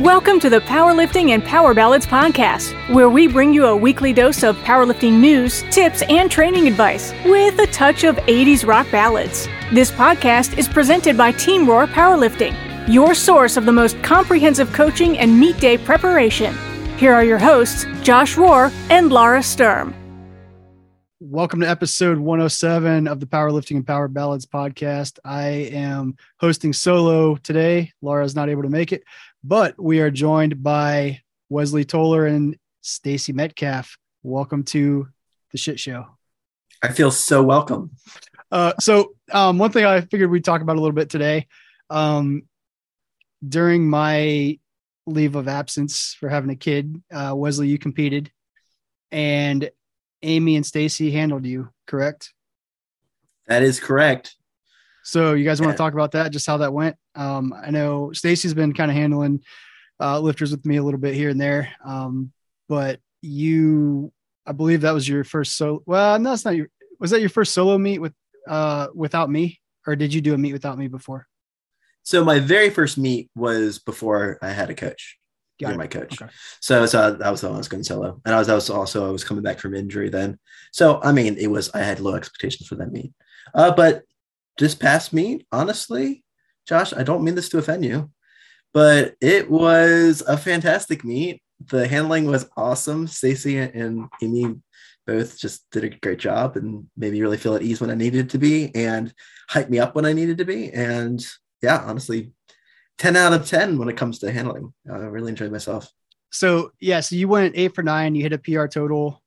Welcome to the Powerlifting and Power Ballads podcast, where we bring you a weekly dose of powerlifting news, tips, and training advice with a touch of 80s rock ballads. This podcast is presented by Team Rohr Powerlifting, your source of the most comprehensive coaching and meet day preparation. Here are your hosts, Josh Rohr and Laura Sturm. Welcome to episode 107 of the Powerlifting and Power Ballads podcast. I am hosting solo today. Laura's not able to make it, but we are joined by Wesley Toller and Stacy Metcalf. Welcome to the shit show. I feel so welcome. Uh, so, um, one thing I figured we'd talk about a little bit today. Um, during my leave of absence for having a kid, uh, Wesley, you competed, and Amy and Stacy handled you, correct? That is correct. So you guys want Yeah. to talk about that, just how that went? Um, I know Stacy's been kind of handling uh, lifters with me a little bit here and there, um, but you, I believe that was your first solo. Well, no, that's not your. Was that your first solo meet with uh, without me, or did you do a meet without me before? So my very first meet was before I had a coach. Got You're my coach. Okay. So so that was when I was going solo, and I was, I was also I was coming back from injury then. So I mean, it was I had low expectations for that meet. Uh, but this past meet, honestly, Josh, I don't mean this to offend you, but it was a fantastic meet. The handling was awesome. Stacy and Amy both just did a great job and made me really feel at ease when I needed to be and hyped me up when I needed to be. And yeah, honestly, 10 out of 10 when it comes to handling. I really enjoyed myself. So yeah, so you went eight for nine. You hit a PR total,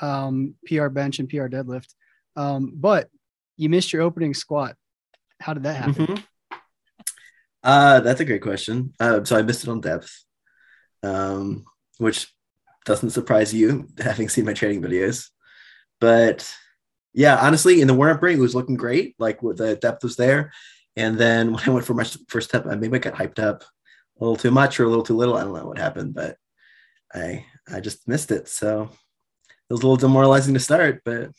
um, PR bench, and PR deadlift, um, but you missed your opening squat. How did that happen? Mhm. Uh, that's a great question. Uh, so I missed it on depth, um, which doesn't surprise you having seen my training videos. But yeah, honestly, in the warm ring, it was looking great. Like the depth was there. And then when I went for my first step, I maybe I got hyped up a little too much or a little too little. I don't know what happened, but I I just missed it. So it was a little demoralizing to start, but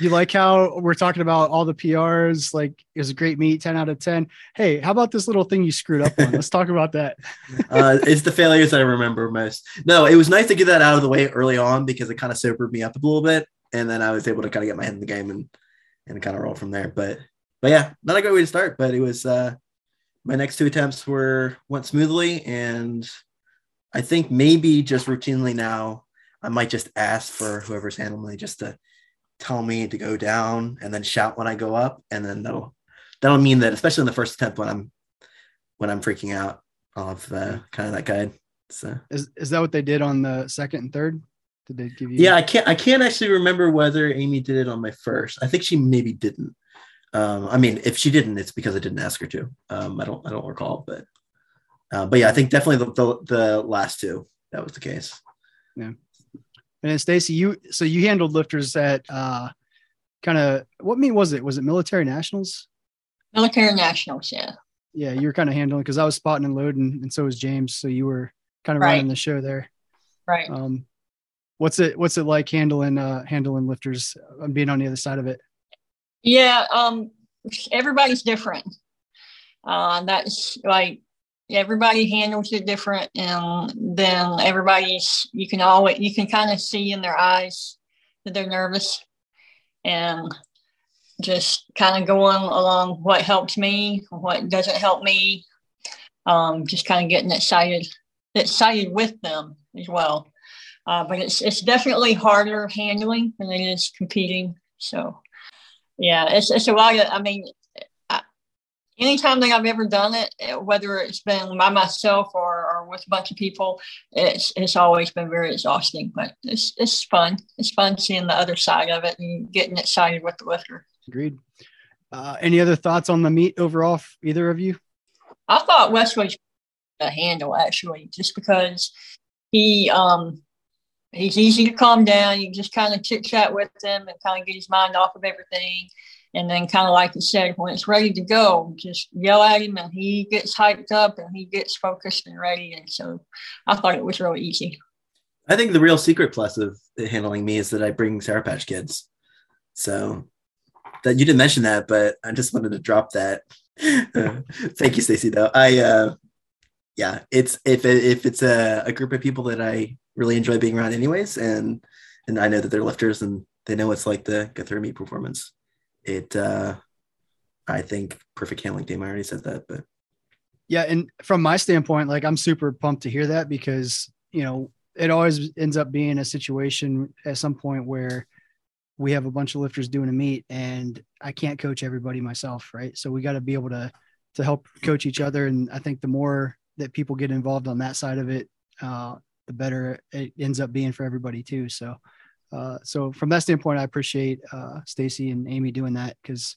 You like how we're talking about all the PRs? Like it was a great meet, 10 out of 10. Hey, how about this little thing you screwed up on? Let's talk about that. uh, it's the failures that I remember most. No, it was nice to get that out of the way early on because it kind of sobered me up a little bit, and then I was able to kind of get my head in the game and and kind of roll from there. But but yeah, not a great way to start. But it was uh, my next two attempts were went smoothly, and I think maybe just routinely now I might just ask for whoever's handling just to tell me to go down and then shout when I go up, and then that'll that'll mean that especially in the first attempt when I'm when I'm freaking out, I'll have uh, kind of that guide. So Is, is that what they did on the second and third? Did they give you? yeah, I can't I can't actually remember whether Amy did it on my first. I think she maybe didn't. Um, I mean, if she didn't, it's because I didn't ask her to. Um, I don't I don't recall, but uh, but yeah, I think definitely the, the the last two that was the case. And then Stacy, you so you handled lifters at uh kind of what meet was it? Was it military nationals? Military Nationals, yeah. Yeah, you were kind of handling because I was spotting and loading, and so was James. So you were kind of Right. running the show there. Right. Um, what's it What's it like handling uh handling lifters and being on the other side of it? Yeah, um, everybody's different. Uh, that's like everybody handles it different, and then everybody's you can always you can kind of see in their eyes that they're nervous, and just kind of going along what helps me, what doesn't help me. Um, just kind of getting excited, excited with them as well. Uh, but it's it's definitely harder handling than it is competing. So yeah, it's it's a lot of. I mean, anytime that I've ever done it, eh, whether it's been by myself or, or with a bunch of people, it's it's always been very exhausting. But it's it's fun. It's fun seeing the other side of it and getting excited with the lifter. Agreed. Uh, any other thoughts on the meet overall, either of you? I thought Wesley's a handle actually, just because he um he's easy to calm down. You just kind of chit chat with him and kind of get his mind off of everything. And then kind of like you said, when it's ready to go, just yell at him and he gets hyped up and he gets focused and ready. And so I thought it was really easy. I think the real secret plus of handling me is that I bring Sour Patch Kids. So that you didn't mention that, but I just wanted to drop that. Thank you, Stacey. Though I, uh, yeah, it's if if it's a, a group of people that I really enjoy being around, anyways, and and I know that they're lifters and they know it's like the go through meet performance. It, uh I think perfect handling team. I already said that, but Yeah, and from my standpoint, like I'm super pumped to hear that because you know it always ends up being a situation at some point where we have a bunch of lifters doing a meet and I can't coach everybody myself, right? So we got to be able to to help coach each other, and I think the more that people get involved on that side of it, uh, the better it ends up being for everybody too. So, uh, so from that standpoint, I appreciate uh, Stacy and Amy doing that because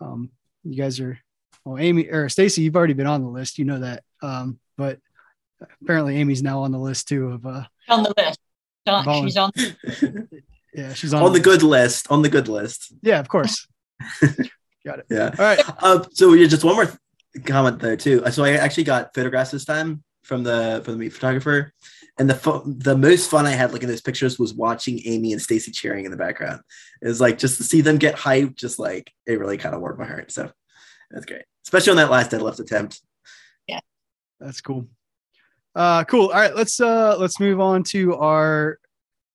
um, you guys are well, Amy or Stacy, you've already been on the list, you know that, um, but apparently Amy's now on the list too of uh, On the list. Don- Volun- She's on. yeah, she's on, on the good list. On the good list. Yeah, of course. Got it. Yeah. All right. Uh, so yeah, just one more th- comment there too. So I actually got photographs this time from the from the meet photographer, and the fo- the most fun I had looking at those pictures was watching Amy and Stacy cheering in the background. It was like just to see them get hyped, just like it really kind of warmed my heart. So that's great, especially on that last deadlift attempt. Yeah, that's cool. Uh, cool. All right, let's uh let's move on to our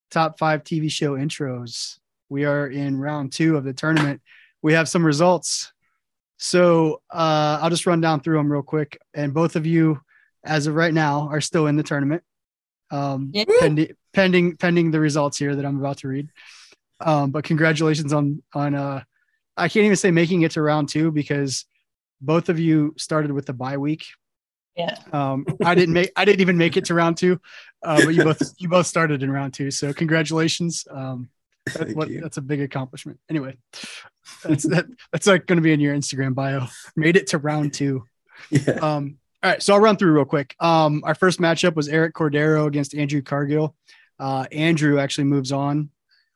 top five TV show intros. We are in round two of the tournament. We have some results. So uh, I'll just run down through them real quick. And both of you, as of right now, are still in the tournament. Um, Yeah. pending pending pending the results here that I'm about to read. Um, but congratulations on on uh I can't even say making it to round two because both of you started with the bye week Yeah. um, I didn't make. I didn't even make it to round two, uh, but you both you both started in round two. So congratulations. Um, that, what, that's a big accomplishment. Anyway, that's that, that's like going to be in your Instagram bio. Made it to round two. Yeah. Um, all right, so I'll run through real quick. Um, our first matchup was Eric Cordero against Andrew Cargill. Uh, Andrew actually moves on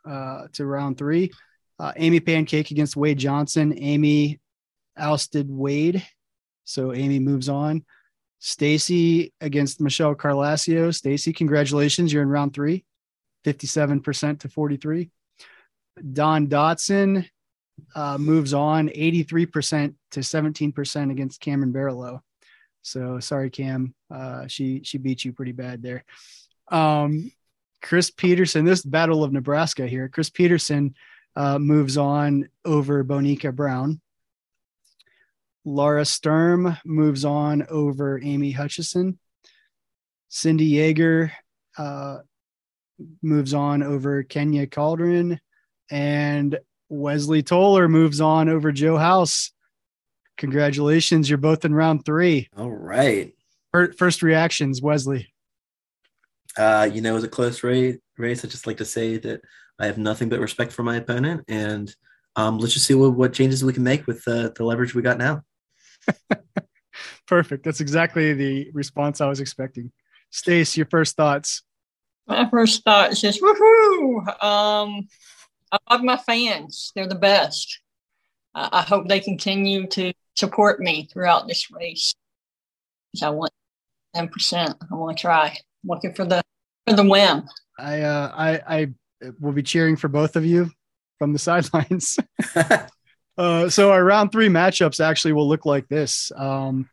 uh, to round three. Uh, Amy Pancake against Wade Johnson. Amy ousted Wade, so Amy moves on. Stacy against Michelle Carlasio. Stacy, congratulations, you're in round three, 57% to 43. Don Dotson uh, moves on 83% to 17% against Cameron Barlow. So sorry, Cam. Uh, she she beat you pretty bad there. Um, Chris Peterson, this Battle of Nebraska here. Chris Peterson uh, moves on over Bonica Brown. Laura Sturm moves on over Amy Hutchison. Cindy Yeager uh, moves on over Kenya Caldron. And Wesley Toller moves on over Joe House. Congratulations. You're both in round three. All right. First reactions, Wesley. Uh, you know, it was a close race. Race. I just like to say that I have nothing but respect for my opponent, and um, let's just see what, what changes we can make with uh, the leverage we got now. Perfect. That's exactly the response I was expecting. Stace, your first thoughts. My first thought is just woohoo! Um, I love my fans; they're the best. I, I hope they continue to support me throughout this race. 'Cause I want ten percent. I want to try. I'm looking for the for the win. I uh, I I will be cheering for both of you from the sidelines. Uh, so our round three matchups actually will look like this. Um,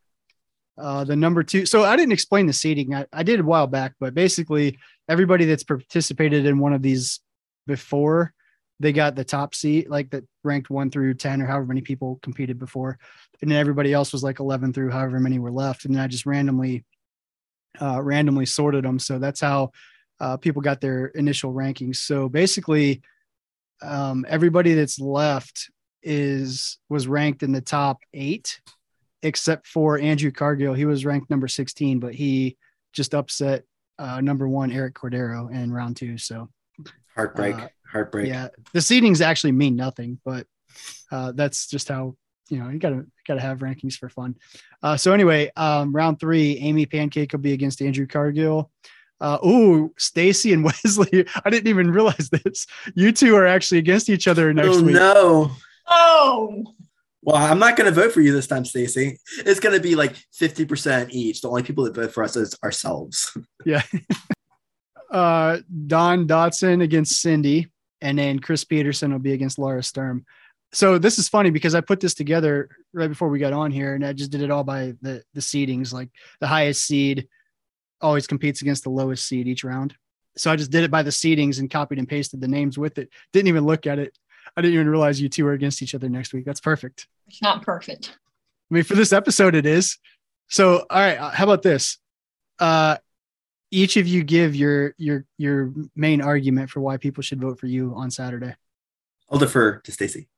uh, the number two. So I didn't explain the seating. I, I did a while back, but basically everybody that's participated in one of these before, they got the top seat, like that ranked one through 10 or however many people competed before. And then everybody else was like 11 through however many were left. And then I just randomly, uh, randomly sorted them. So that's how uh, people got their initial rankings. So basically, um, everybody that's left is was ranked in the top eight, except for Andrew Cargill. He was ranked number 16, but he just upset uh, number one Eric Cordero in round two. So Heartbreak. Heartbreak. yeah, the seedings actually mean nothing, but uh, that's just how you know you gotta gotta have rankings for fun. Uh, so anyway, um, round three, Amy Pancake will be against Andrew Cargill. Uh, ooh, Stacy and Wesley. I didn't even realize this. You two are actually against each other next oh week. no. Oh, Well, I'm not going to vote for you this time, Stacy. It's going to be like 50% each. The only people that vote for us is ourselves. Yeah. uh, Don Dotson against Cindy, and then Chris Peterson will be against Laura Sturm. so this is funny because I put this together right before we got on here, and I just did it all by the the seedings. Like the highest seed always competes against the lowest seed each round. So I just did it by the seedings and copied and pasted the names with it. Didn't even look at it. I didn't even realize you two were against each other next week. That's perfect. It's not perfect. I mean, for this episode, it is. So, all right. How about this? Uh, each of you give your your your main argument for why people should vote for you on Saturday. I'll defer to Stacy.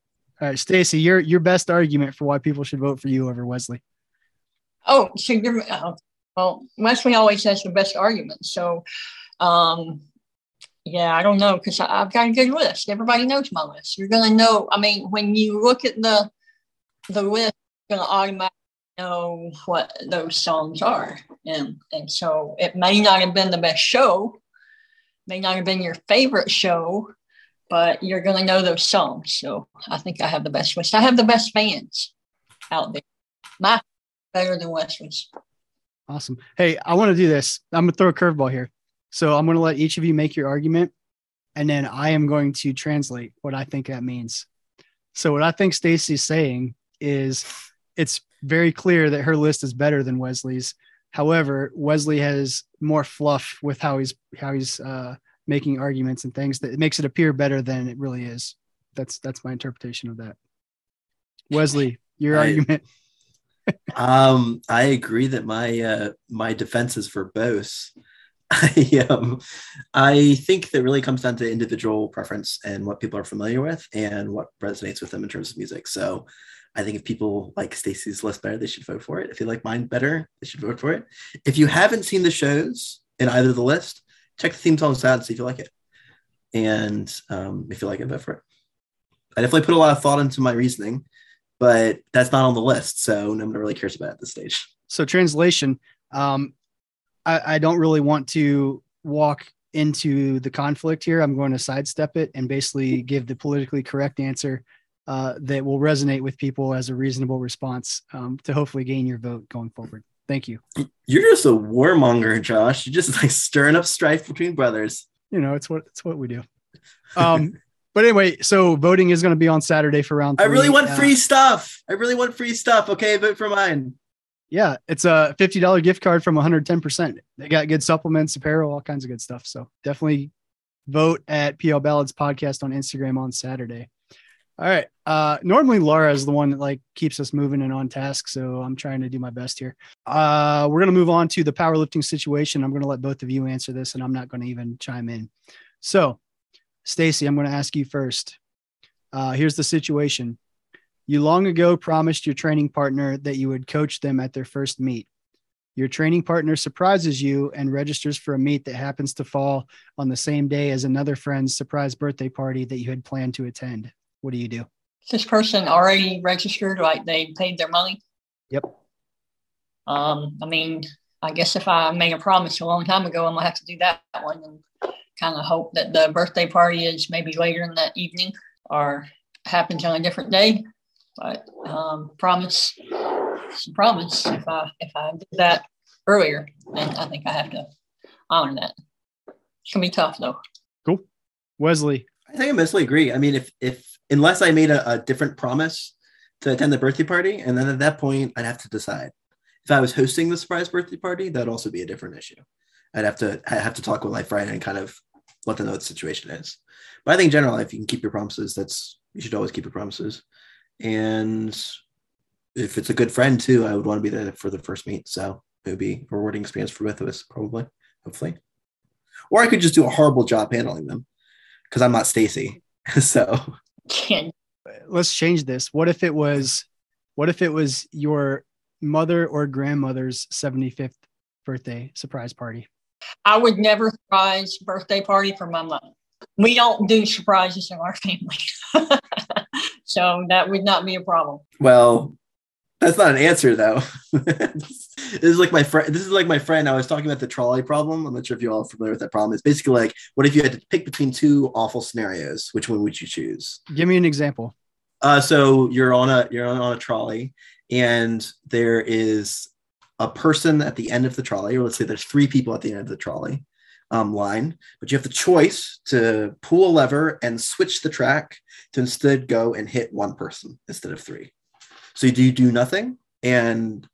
All right, Stacy, your your best argument for why people should vote for you over Wesley. Oh, so you're, uh, well, Wesley always has the best argument. So, um, yeah, I don't know because I've got a good list. Everybody knows my list. You're gonna know. I mean, when you look at the the list, you're gonna automatically know what those songs are, and and so it may not have been the best show, may not have been your favorite show, but you're gonna know those songs. So I think I have the best list. I have the best fans out there. My better than Wesley's. Awesome. Hey, I want to do this. I'm gonna throw a curveball here. So I'm gonna let each of you make your argument, and then I am going to translate what I think that means. So what I think Stacy's saying is it's very clear that her list is better than Wesley's. However, Wesley has more fluff with how he's how he's uh, making arguments and things that makes it appear better than it really is. That's that's my interpretation of that. Wesley, your I- argument. um, I agree that my uh, my defense is verbose. I um, I think that really comes down to individual preference and what people are familiar with and what resonates with them in terms of music. So, I think if people like Stacey's list better, they should vote for it. If you like mine better, they should vote for it. If you haven't seen the shows in either of the list, check the theme songs out and see if you like it. And um, if you like it, vote for it. I definitely put a lot of thought into my reasoning, but that's not on the list, so no one really cares about it at this stage. So translation, um, I, I don't really want to walk into the conflict here. I'm going to sidestep it and basically give the politically correct answer uh, that will resonate with people as a reasonable response um, to hopefully gain your vote going forward. Thank you. You're just a warmonger, Josh. You're just like stirring up strife between brothers. You know, it's what it's what we do. Um, but anyway, so voting is going to be on Saturday for round. I really want Uh, free stuff. I really want free stuff. Okay, vote for mine. Yeah, it's a fifty dollar gift card from one hundred ten percent. They got good supplements, apparel, all kinds of good stuff. So definitely vote at PL Ballads Podcast on Instagram on Saturday. All right. Uh, normally Laura is the one that like keeps us moving and on task, so I'm trying to do my best here. Uh, we're gonna move on to the powerlifting situation. I'm gonna let both of you answer this, and I'm not gonna even chime in. So, Stacy, I'm gonna ask you first. Uh, here's the situation. You long ago promised your training partner that you would coach them at their first meet. Your training partner surprises you and registers for a meet that happens to fall on the same day as another friend's surprise birthday party that you had planned to attend. What do you do? Is This person already registered, like they paid their money. Yep. Um, I mean, I guess if I made a promise a long time ago, I'm gonna have to do that one and kind of hope that the birthday party is maybe later in that evening or happens on a different day. But um, promise, it's promise. If I if I did that earlier, then I think I have to honor that. It's gonna be tough though. Cool, Wesley, I think I mostly agree. I mean, if if unless I made a, a different promise to attend the birthday party, and then at that point I'd have to decide. If I was hosting the surprise birthday party, that'd also be a different issue. I'd have to I'd have to talk with my friend and kind of let them know what the situation is. But I think in general, if you can keep your promises, that's you should always keep your promises. And if it's a good friend too, I would want to be there for the first meet. So it would be a rewarding experience for both of us, probably, hopefully. Or I could just do a horrible job handling them because I'm not Stacy. so Can let's change this. What if it was what if it was your mother or grandmother's 75th birthday surprise party? I would never surprise birthday party for my mom. We don't do surprises in our family. so that would not be a problem. Well, that's not an answer though. this is like my friend. This is like my friend. I was talking about the trolley problem. I'm not sure if you all are familiar with that problem. It's basically like, what if you had to pick between two awful scenarios? Which one would you choose? Give me an example. Uh, so you're on a you're on, a trolley, and there is a person at the end of the trolley, or let's say there's three people at the end of the trolley. um, line, but you have the choice to pull a lever and switch the track to instead go and hit one person instead of three. So do you do nothing and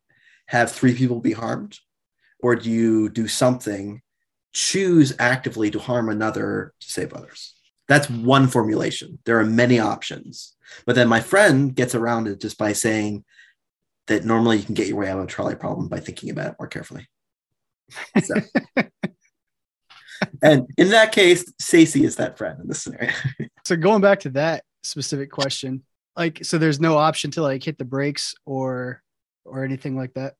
have three people be harmed, or do you do something, choose actively to harm another to save others? That's one formulation. There are many options. But then my friend gets around it just by saying that normally you can get your way out of a trolley problem by thinking about it more carefully. So. and in that case, Stacey is that friend in this scenario. so going back to that specific question, like so there's no option to like hit the brakes or or anything like that.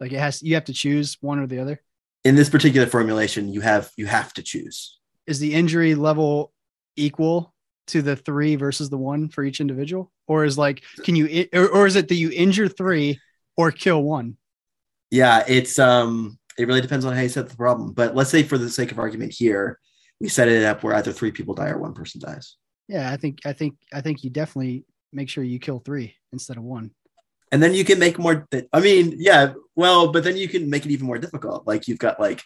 Like it has you have to choose one or the other. In this particular formulation, you have you have to choose. Is the injury level equal to the three versus the one for each individual, or is like can you or, or is it that you injure three or kill one? Yeah, it's um it really depends on how you set the problem. But let's say for the sake of argument here, we set it up where either three people die or one person dies. Yeah, I think I think I think you definitely make sure you kill three instead of one. And then you can make more. I mean, yeah, well, but then you can make it even more difficult. Like you've got like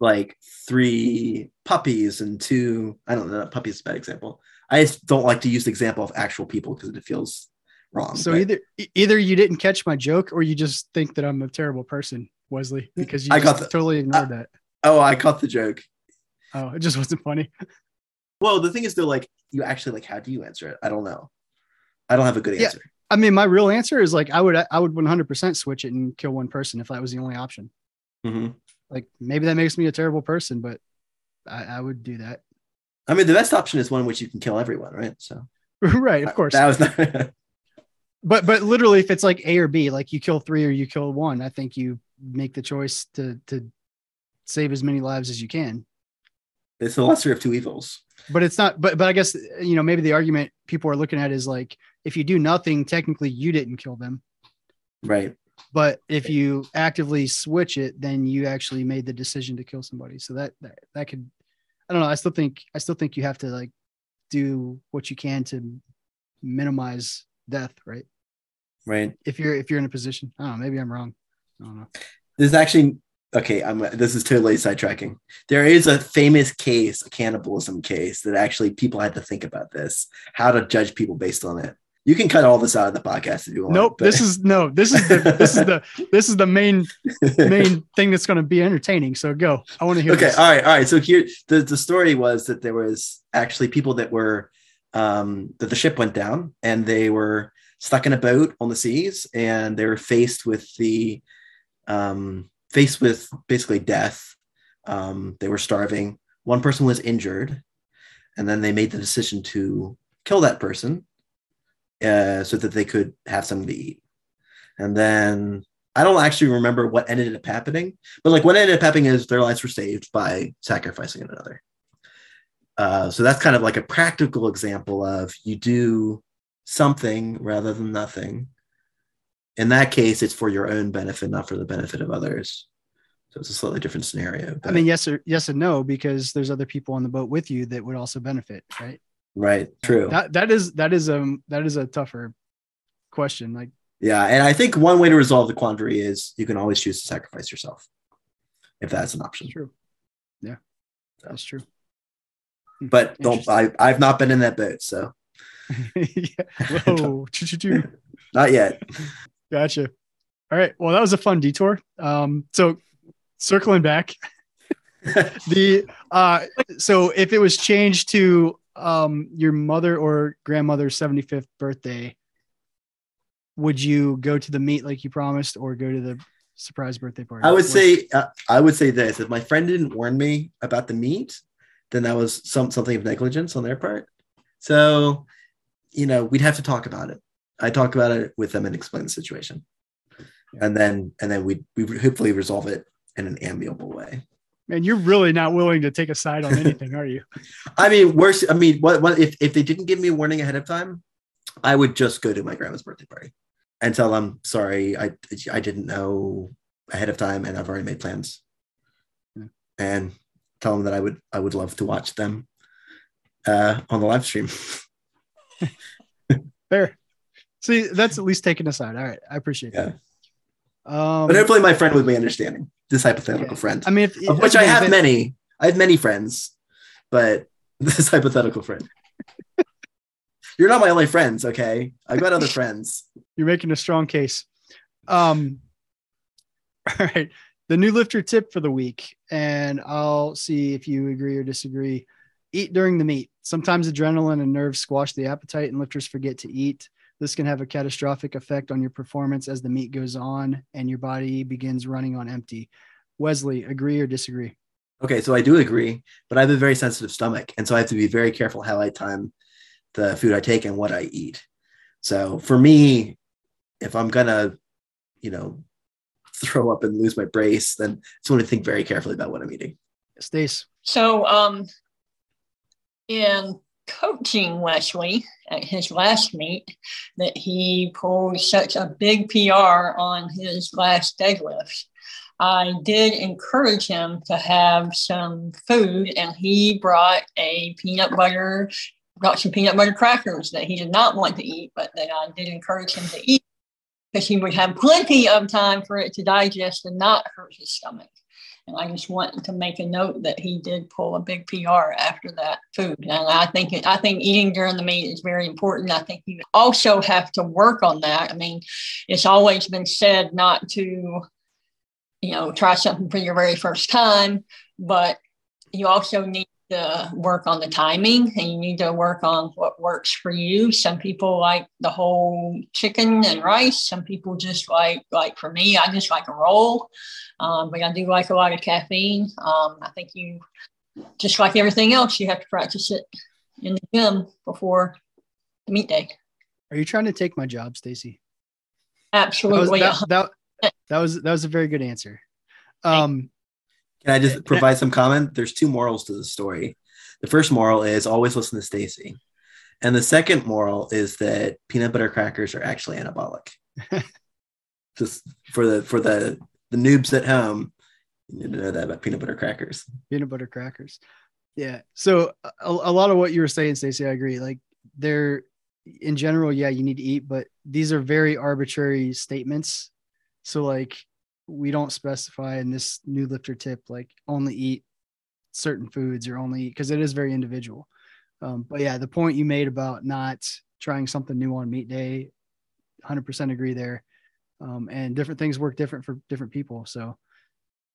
like three puppies and two. I don't know. Puppies is a bad example. I just don't like to use the example of actual people because it feels wrong. So but, either either you didn't catch my joke or you just think that I'm a terrible person, Wesley, because you I got the, totally ignored I, that. Oh, I caught the joke. Oh, it just wasn't funny. Well, the thing is though, like you actually like how do you answer it? I don't know. I don't have a good answer. Yeah. I mean, my real answer is like I would I would 100% switch it and kill one person if that was the only option. Mm-hmm. Like maybe that makes me a terrible person, but I, I would do that. I mean, the best option is one in which you can kill everyone, right? So, right, of course. That was not. but but literally, if it's like A or B, like you kill three or you kill one, I think you make the choice to to save as many lives as you can. It's the lesser of two evils. But it's not. But but I guess you know maybe the argument people are looking at is like if you do nothing, technically you didn't kill them. Right. But if you actively switch it, then you actually made the decision to kill somebody. So that that, that could I don't know. I still think I still think you have to like do what you can to minimize death, right? Right. If you're if you're in a position, I don't know, maybe I'm wrong. I don't know. There's actually okay. I'm this is totally sidetracking. There is a famous case, a cannibalism case, that actually people had to think about this, how to judge people based on it. You can cut all this out of the podcast if you want. Nope. But. This is no. This is the this is the this is the main main thing that's going to be entertaining. So go. I want to hear. Okay. This. All right. All right. So here the the story was that there was actually people that were um, that the ship went down and they were stuck in a boat on the seas and they were faced with the um, faced with basically death. Um, they were starving. One person was injured, and then they made the decision to kill that person uh, so that they could have something to eat. And then I don't actually remember what ended up happening, but like what ended up happening is their lives were saved by sacrificing another. Uh, so that's kind of like a practical example of you do something rather than nothing. In that case, it's for your own benefit, not for the benefit of others. So it's a slightly different scenario. But... I mean, yes or yes and no, because there's other people on the boat with you that would also benefit, right? Right. True. That that is that is um that is a tougher question. Like yeah, and I think one way to resolve the quandary is you can always choose to sacrifice yourself if that's an option. True. Yeah, so. that's true. Hmm. But don't I I've not been in that boat, so yeah. Whoa, not yet. Gotcha. All right. Well, that was a fun detour. Um, so circling back, the uh, so if it was changed to um your mother or grandmother's 75th birthday, would you go to the meet like you promised or go to the surprise birthday party? I would say uh, I would say this: if my friend didn't warn me about the meet, then that was some something of negligence on their part. So, you know, we'd have to talk about it. I talk about it with them and explain the situation, and then and then we we would hopefully resolve it in an amiable way. Man, you're really not willing to take a side on anything, are you? I mean, worse. I mean, what, what if if they didn't give me a warning ahead of time? I would just go to my grandma's birthday party and tell them, "Sorry, I I didn't know ahead of time, and I've already made plans." Yeah. And tell them that I would I would love to watch them uh, on the live stream. Fair. See, that's at least taking aside. All right, I appreciate yeah. that. Um, but hopefully, my friend would be understanding this hypothetical friend. I mean, if, of which I have many. I have many friends, but this hypothetical friend. You're not my only friends, okay? I've got other friends. You're making a strong case. Um, all right. The new lifter tip for the week, and I'll see if you agree or disagree. Eat during the meet. Sometimes adrenaline and nerves squash the appetite, and lifters forget to eat. This can have a catastrophic effect on your performance as the meet goes on and your body begins running on empty. Wesley, agree or disagree? Okay, so I do agree, but I have a very sensitive stomach, and so I have to be very careful how I time the food I take and what I eat. So for me, if I'm gonna, you know, throw up and lose my brace, then I just want to think very carefully about what I'm eating. Stace. So, um, in coaching Wesley at his last meet, that he pulled such a big PR on his last deadlift. I did encourage him to have some food, and he brought a peanut butter, brought some peanut butter crackers that he did not want to eat, but that I did encourage him to eat because he would have plenty of time for it to digest and not hurt his stomach. And I just want to make a note that he did pull a big PR after that food. And I think I think eating during the meet is very important. I think you also have to work on that. I mean, it's always been said not to, you know, try something for your very first time, but you also need to work on the timing and you need to work on what works for you. Some people like the whole chicken and rice. Some people just like like for me, I just like a roll. Um, but I do like a lot of caffeine. Um, I think you just like everything else, you have to practice it in the gym before the meet day. Are you trying to take my job, Stacy? Absolutely. That was, that, that, that was that was a very good answer. Um, Can I just provide some comment? There's two morals to the story. The first moral is always listen to Stacy. And the second moral is that peanut butter crackers are actually anabolic. just for the for the the noobs at home, you need to know that about peanut butter crackers. peanut butter crackers. Yeah. So a, a lot of what you were saying, Stacey, I agree. Like they're in general, yeah, you need to eat, but these are very arbitrary statements. So like we don't specify in this new lifter tip like only eat certain foods or only because it is very individual. Um, but yeah, the point you made about not trying something new on meet day, 100% agree there. Um, and different things work different for different people. So,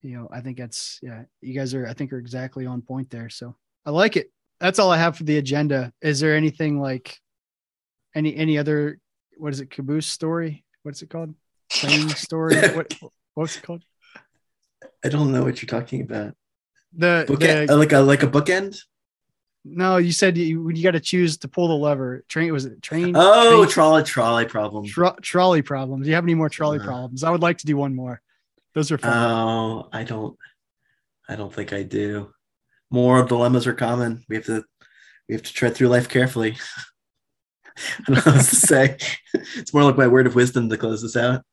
you know, I think that's, yeah, you guys are, I think are exactly on point there. So I like it. That's all I have for the agenda. Is there anything like any, any other, what is it? Caboose story? What's it called? Training story? what, what's it called? I don't know what you're talking about. The, Bookend, the uh, like a like a bookend. no, you said you, you got to choose to pull the lever. Train, was it train? Oh, train- trolley trolley problem. Tro- trolley problems. Do you have any more trolley Uh. problems? I would like to do one more. Those are fun. Oh, I don't. I don't think I do. More dilemmas are common. We have to. We have to tread through life carefully. I don't know what to say. It's more like my word of wisdom to close this out.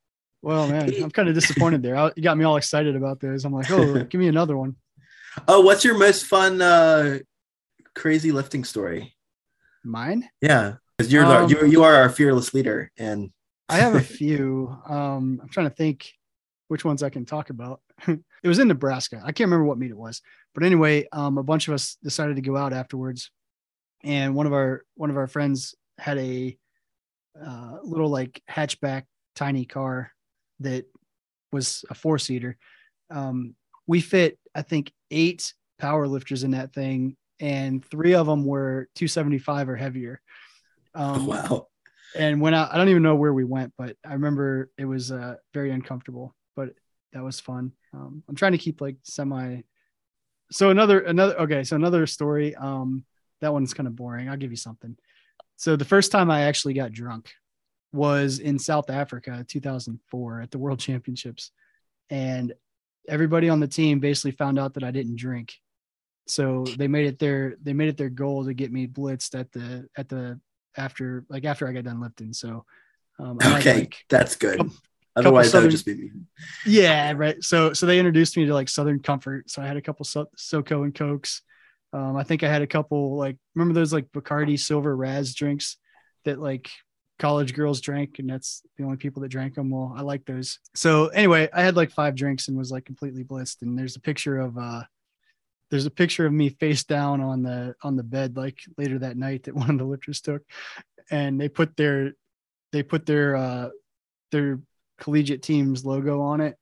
Well, man, I'm kind of disappointed there. I, you got me all excited about those. I'm like, oh, give me another one. Oh, what's your most fun, uh, crazy lifting story? Mine? Yeah, because you're Um, you you are our fearless leader, and I have a few. Um, I'm trying to think which ones I can talk about. it was in Nebraska. I can't remember what meet it was, but anyway, um, a bunch of us decided to go out afterwards, and one of our one of our friends had a uh, little like hatchback tiny car that was a four seater. Um, we fit, I think, eight power lifters in that thing, and three of them were 275 or heavier. Um, wow, and when out. I don't even know where we went, but I remember it was uh, very uncomfortable, but that was fun. Um, I'm trying to keep like semi. So another another okay. So another story. Um, that one's kind of boring. I'll give you something. So the first time I actually got drunk was in South Africa, 2004, at the World Championships, and everybody on the team basically found out that I didn't drink. So they made it their they made it their goal to get me blitzed at the at the after like after I got done lifting. So um, I okay, like- that's good. couple Otherwise, that would just be me. yeah, right. So so they introduced me to like Southern Comfort. So I had a couple so- SoCo and Cokes. Um, I think I had a couple like remember those like Bacardi Silver Raz drinks that like college girls drank, and that's the only people that drank them. Well, I like those. So anyway, I had like five drinks and was like completely blissed And there's a picture of uh there's a picture of me face down on the on the bed like later that night that one of the lifters took, and they put their they put their uh, their collegiate team's logo on it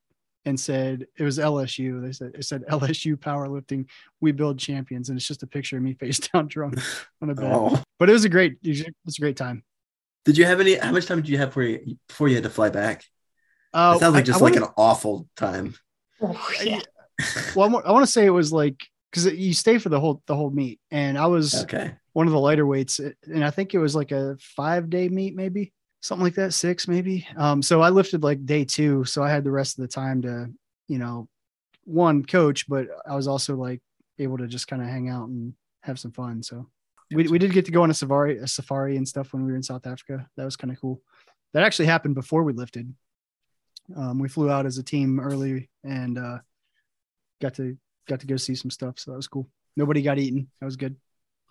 and said it was LSU. They said it said LSU powerlifting. We build champions, and it's just a picture of me face down drunk on a bed. Oh. But it was a great it was a great time. Did you have any? How much time did you have before you before you had to fly back? Uh, sounds like I- just I like wanna- an awful time. Oh, yeah. well, I I want to say it was like because you stay for the whole the whole meet, and I was Okay. one of the lighter weights, and I think it was like a five day meet, maybe something like that, six maybe. Um, so I lifted like day two, so I had the rest of the time to, you know, one coach, but I was also like able to just kind of hang out and have some fun. So we we did get to go on a safari, a safari and stuff when we were in South Africa. That was kind of cool. That actually happened before we lifted. Um, we flew out as a team early and uh, got to got to go see some stuff. So that was cool. Nobody got eaten. That was good.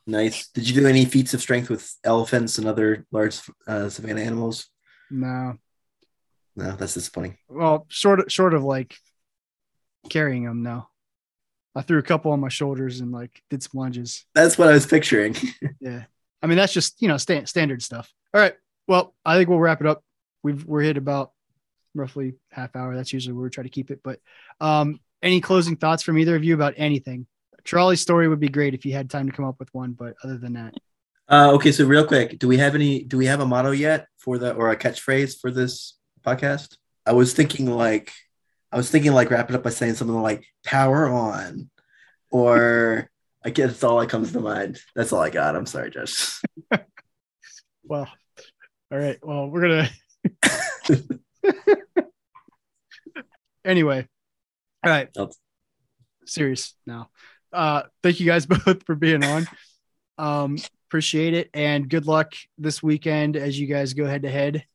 Nice. Did you do any feats of strength with elephants and other large uh, savanna animals? No, No, that's disappointing. well, short short of like carrying them. No, I threw a couple on my shoulders and like did some lunges. That's what I was picturing. Yeah, I mean that's just you know sta- standard stuff. All right, well I think we'll wrap it up. We've we're hit about roughly half hour. That's usually where we try to keep it. But um, any closing thoughts from either of you about anything? Trolley's story would be great if you had time to come up with one. But other than that, Uh, okay, so real quick, do we have any? Do we have a motto yet for the or a catchphrase for this podcast? I was thinking like, I was thinking like wrap it up by saying something like "power on," or I guess that's all that comes to mind. That's all I got. I'm sorry, Josh. well, all right. Well, we're gonna. anyway, all right. I'll- Serious now. Uh, thank you guys both for being on. Um, appreciate it, and good luck this weekend as you guys go head to head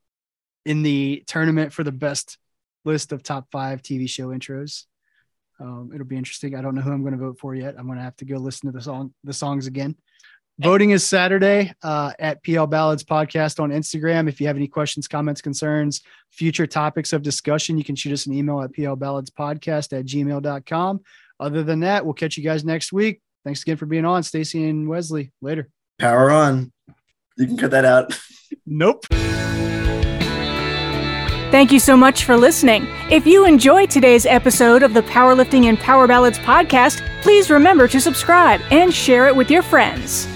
in the tournament for the best list of top five TV show intros. Um, it'll be interesting. I don't know who I'm going to vote for yet. I'm going to have to go listen to the song, the songs again. Voting is Saturday uh, at PL Ballads Podcast on Instagram. If you have any questions, comments, concerns, future topics of discussion, you can shoot us an email at plballadspodcast at gmail.com. Other than that, we'll catch you guys next week. Thanks again for being on, Stacy and Wesley. Later. Power on. You can cut that out. Nope. Thank you so much for listening. If you enjoyed today's episode of the Powerlifting and Power Ballads podcast, please remember to subscribe and share it with your friends.